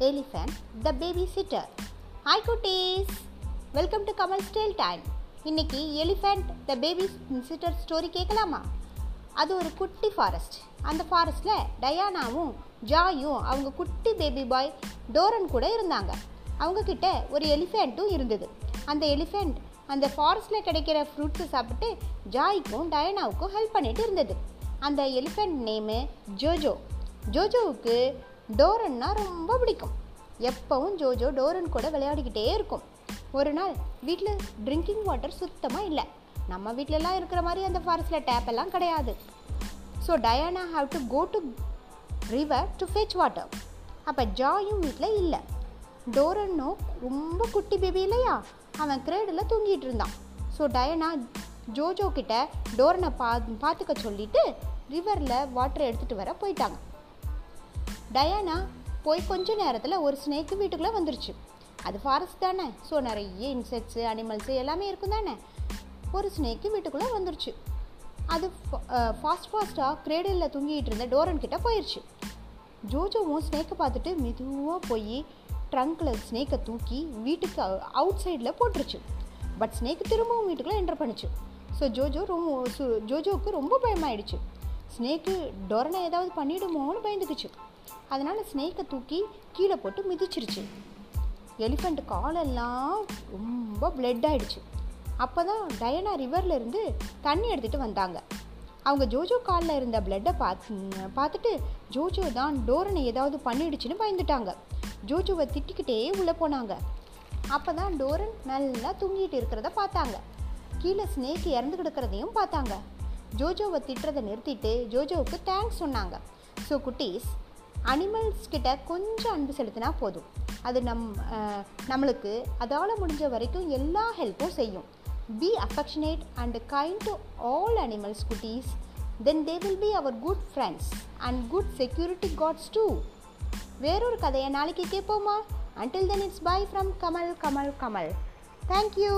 Elephant the baby sitter hi குட்டீஸ் welcome to Kamal style time இன்னைக்கு elephant the baby sitter story கேட்கலாமா? அது ஒரு குட்டி ஃபாரஸ்ட் அந்த ஃபாரஸ்ட்டில் டயானாவும் ஜாயும் அவங்க குட்டி பேபி பாய் டோரன் கூட இருந்தாங்க. அவங்கக்கிட்ட ஒரு எலிஃபெண்ட்டும் இருந்தது. அந்த எலிஃபெண்ட் அந்த ஃபாரஸ்ட்டில் கிடைக்கிற ஃப்ரூட்ஸை சாப்பிட்டு ஜாய்க்கும் டயானாவுக்கும் ஹெல்ப் பண்ணிட்டு இருந்தது. அந்த எலிஃபெண்ட் நேமு ஜோஜோ. ஜோஜோவுக்கு டோரன்னா ரொம்ப பிடிக்கும். எப்பவும் ஜோஜோ டோரன் கூட விளையாடிக்கிட்டே இருக்கும். ஒரு நாள் வீட்டில் ட்ரிங்கிங் வாட்டர் சுத்தமாக இல்லை. நம்ம வீட்டிலலாம் இருக்கிற மாதிரி அந்த ஃபாரஸ்ட்டில் டேப் எல்லாம் கிடையாது. So Diana have to go to river to fetch water அப்போ ஜாயும் வீட்டில் இல்லை. டோரன்னும் ரொம்ப குட்டி பேபி இல்லையா? அவன் கிரேடில் தூங்கிட்டு இருந்தான். ஸோ டயனா ஜோஜோ கிட்ட டோரனை பா பார்த்துக்க சொல்லிட்டு ரிவரில் வாட்டர் எடுத்துகிட்டு வர போயிட்டாங்க. டயானா போய் கொஞ்ச நேரத்தில் ஒரு ஸ்னேக்கு வீட்டுக்குள்ளே வந்துருச்சு. அது ஃபாரஸ்ட் தானே. ஸோ நிறைய இன்செக்ட்ஸு அனிமல்ஸு எல்லாமே இருக்கும் தானே. ஒரு ஸ்னேக்கு வீட்டுக்குள்ளே வந்துருச்சு. அது ஃபாஸ்ட் ஃபாஸ்ட்டாக கிரேடலில் தூங்கிட்டு இருந்த டோரன் கிட்டே போயிடுச்சு ஜோஜோவும் ஸ்னேக்கை பார்த்துட்டு மெதுவாக போய் ட்ரங்க்கில் ஸ்னேக்கை தூக்கி வீட்டுக்கு அவுட் சைடில் போட்டுருச்சு. பட் ஸ்னேக் திரும்பவும் வீட்டுக்குள்ளே என்டர் பண்ணுச்சு. ஸோ ஜோஜோ ரொம்ப சு ஜோஜோவுக்கு ரொம்ப பயமாயிடுச்சு. ஸ்னேக்கு டொரனை ஏதாவது பண்ணிவிடுமோன்னு பயந்துக்குச்சு. அதனால் ஸ்னேக்கை தூக்கி கீழே போட்டு மிதிச்சிருச்சு. எலிஃபண்ட் காலெல்லாம் ரொம்ப பிளட் ஆகிடுச்சு அப்போ தான் டயனா ரிவரில் இருந்து தண்ணி எடுத்துகிட்டு வந்தாங்க. அவங்க ஜோஜோ காலில் இருந்த பிளட்டை பார்த்து பார்த்துட்டு ஜோஜோ தான் டோரனை ஏதாவது பண்ணிடுச்சுன்னு பயந்துட்டாங்க. ஜோஜோவை திட்டிக்கிட்டே உள்ளே போனாங்க. அப்போ தான் டோரன் நல்லா தூங்கிட்டு இருக்கிறத பார்த்தாங்க. கீழே ஸ்னேக் இறந்து கிடக்கிறதையும் பார்த்தாங்க. ஜோஜோவை திட்டுறதை நிறுத்திட்டு ஜோஜோவுக்கு தேங்க்ஸ் சொன்னாங்க. ஸோ குட்டீஸ் அனிமல்ஸ் கிட்ட கொஞ்சம் அன்பு செலுத்தினா போதும். அது நம் நம்மளுக்கு அதால் முடிஞ்ச வரைக்கும் எல்லா ஹெல்ப்பும் செய்யும். Be affectionate and kind to all animals குட்டீஸ். Then they will be our good friends and good security guards two வேறொரு கதையை நாளைக்கு கேட்போமா? Until then it's bye from Kamal Kamal Kamal thank you